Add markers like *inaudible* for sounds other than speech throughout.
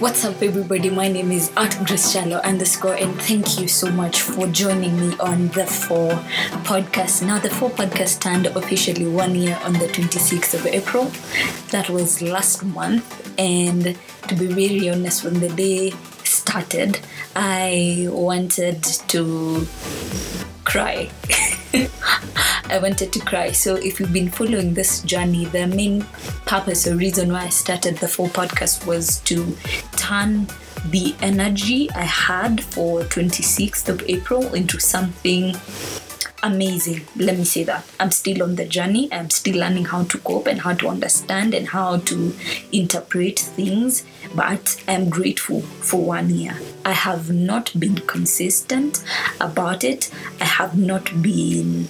What's up, everybody? My name is Art Cristiano underscore, and thank you so much for joining me on the Four podcast. Now, the Four podcast turned officially one year on the 26th of April. That was last month, and to be very honest, when the day started, I wanted to cry. *laughs* *laughs* I wanted to cry. So, if you've been following this journey, the main purpose or reason why I started the full podcast was to turn the energy I had for 26th of April into something amazing. Let me say that. I'm still on the journey. I'm still learning how to cope and how to understand and how to interpret things. But I'm grateful for one year. I have not been consistent about it. I have not been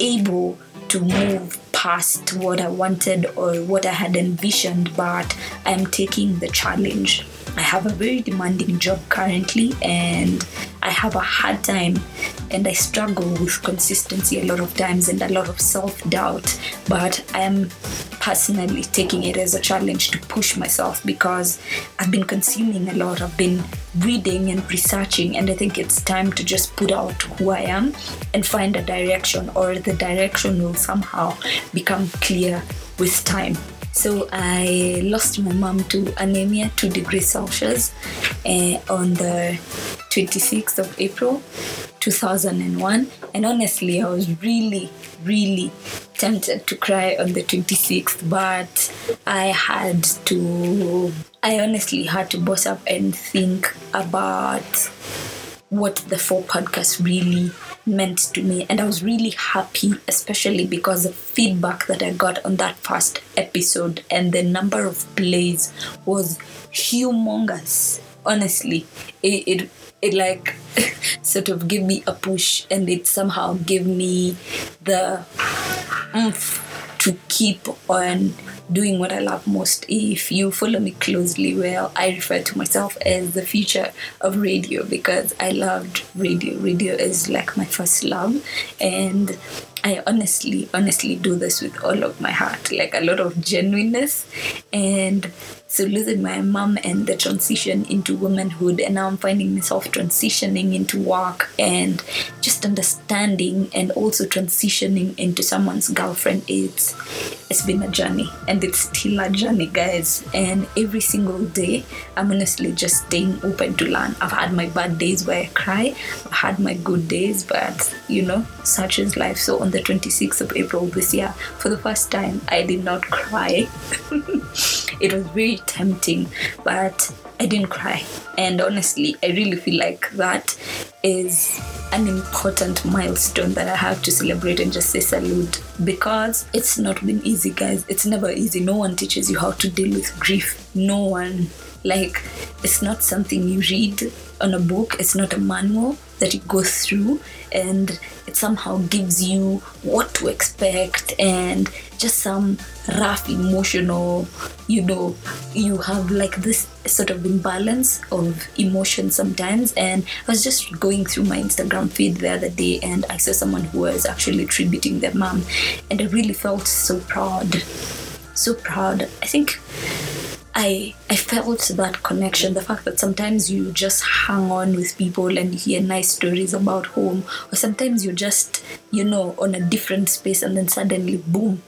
able to move past what I wanted or what I had envisioned, but I'm taking the challenge. I have a very demanding job currently, and I have a hard time and I struggle with consistency a lot of times and a lot of self doubt. But I am personally taking it as a challenge to push myself because I've been consuming a lot, I've been reading and researching, and I think it's time to just put out who I am and find a direction, or the direction will somehow become clear with time. So I lost my mom to anemia, 2 degrees Celsius, uh, on the 26th of April 2001. And honestly, I was really, really tempted to cry on the 26th, but I had to, I honestly had to boss up and think about what the four podcasts really meant to me and i was really happy especially because the feedback that i got on that first episode and the number of plays was humongous. Honestly it, it it like *laughs* sort of gave me a push and it somehow gave me the oomph to keep on doing what I love most. If you follow me closely, well, I refer to myself as the future of radio because I loved radio. Radio is like my first love, and I honestly, honestly do this with all of my heart, like a lot of genuineness. And so losing my mom and the transition into womanhood, and now I'm finding myself transitioning into work and just understanding and also transitioning into someone's girlfriend. It's it's been a journey, and it's still a journey, guys. And every single day, I'm honestly just staying open to learn. I've had my bad days where I cry. I've had my good days, but you know, such is life. So on the 26th of April this year, for the first time, I did not cry. *laughs* it was very tempting, but I didn't cry. And honestly, I really feel like that is an important milestone that I have to celebrate and just say salute because it's not been easy, guys. It's never easy. No one teaches you how to deal with grief. No one. Like, it's not something you read on a book, it's not a manual that you go through, and it somehow gives you what to expect and just some rough emotional, you know, you have like this sort of imbalance of emotion sometimes. And I was just going through my Instagram feed the other day and I saw someone who was actually tributing their mom, and I really felt so proud. So proud. I think I I felt that connection, the fact that sometimes you just hang on with people and hear nice stories about home, or sometimes you're just, you know, on a different space and then suddenly boom,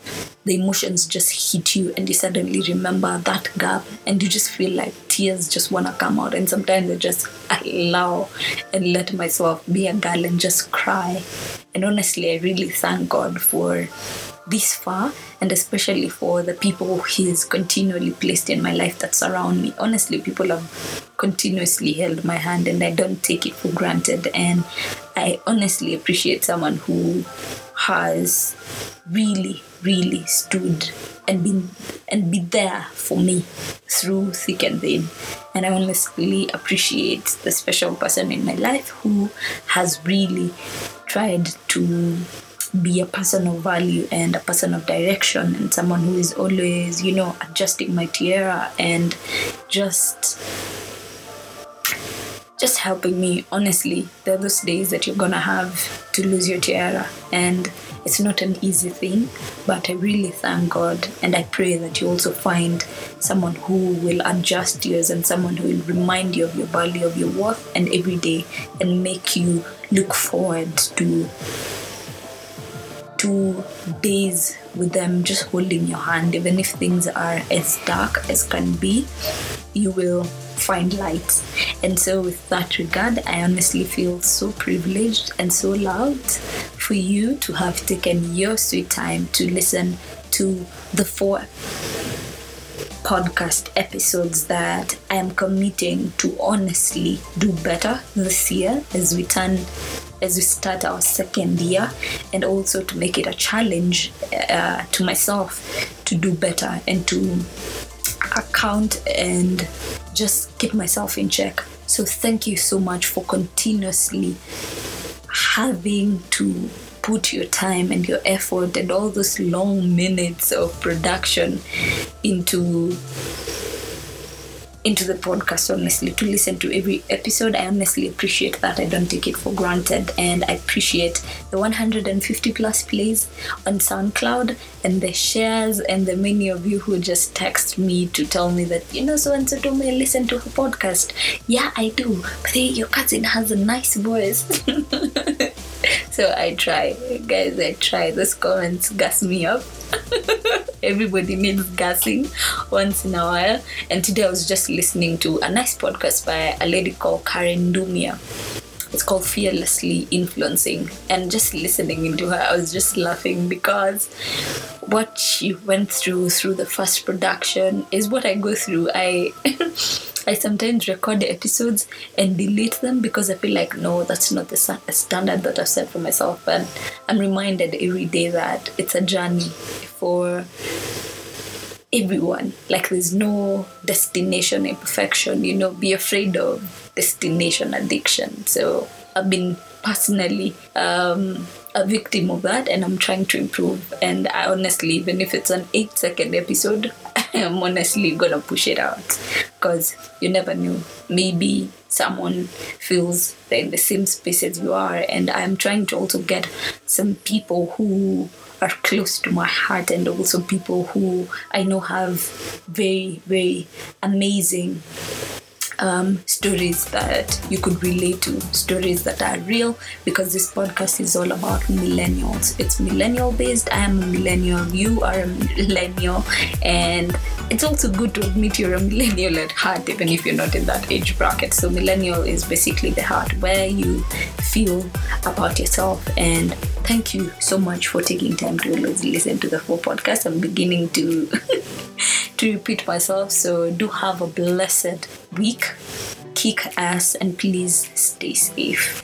the emotions just hit you and you suddenly remember that gap and you just feel like tears just wanna come out. And sometimes I just allow and let myself be a girl and just cry. And honestly I really thank God for this far and especially for the people he's continually placed in my life that surround me. Honestly people have continuously held my hand and i don't take it for granted. And i honestly appreciate someone who has really really stood and been and be there for me through thick and thin. And i honestly really appreciate the special person in my life who has really tried to be a person of value and a person of direction and someone who is always, you know, adjusting my tiara and just just helping me. Honestly, there are those days that you're gonna have to lose your tiara, and it's not an easy thing, but I really thank God and I pray that you also find someone who will adjust yours and someone who will remind you of your value, of your worth, and every day and make you look forward to two days with them just holding your hand, even if things are as dark as can be, you will find light. And so, with that regard, I honestly feel so privileged and so loved for you to have taken your sweet time to listen to the four podcast episodes that I am committing to honestly do better this year as we turn as we start our second year and also to make it a challenge uh, to myself to do better and to account and just keep myself in check. So, thank you so much for continuously having to put your time and your effort and all those long minutes of production into into the podcast honestly to listen to every episode. I honestly appreciate that. I don't take it for granted. And i appreciate the 150 plus plays on soundcloud and the shares and the many of you who just text me to tell me that you know so and so told me listen to her podcast. Yeah i do. But hey your cousin has a nice voice *laughs* so i try guys i try those comments gas me up *laughs* everybody needs gassing once in a while. And today I was just listening to a nice podcast by a lady called Karen Dumia. It's called Fearlessly Influencing. And just listening into her, I was just laughing because what she went through through the first production is what I go through. I *laughs* I sometimes record the episodes and delete them because I feel like no, that's not the standard that I've set for myself. And I'm reminded every day that it's a journey for everyone. Like there's no destination imperfection, you know, be afraid of destination addiction. So I've been personally um, a victim of that and I'm trying to improve. And I honestly, even if it's an eight second episode, *laughs* I'm honestly gonna push it out because you never knew. Maybe someone feels they're in the same space as you are, and I'm trying to also get some people who are close to my heart and also people who I know have very, very amazing um, stories that you could relate to, stories that are real, because this podcast is all about millennials. It's millennial based. I am a millennial. You are a millennial. And it's also good to admit you're a millennial at heart, even if you're not in that age bracket. So, millennial is basically the heart where you feel about yourself. And thank you so much for taking time to listen to the whole podcast. I'm beginning to. *laughs* *laughs* to repeat myself. So do have a blessed week. Kick ass and please stay safe.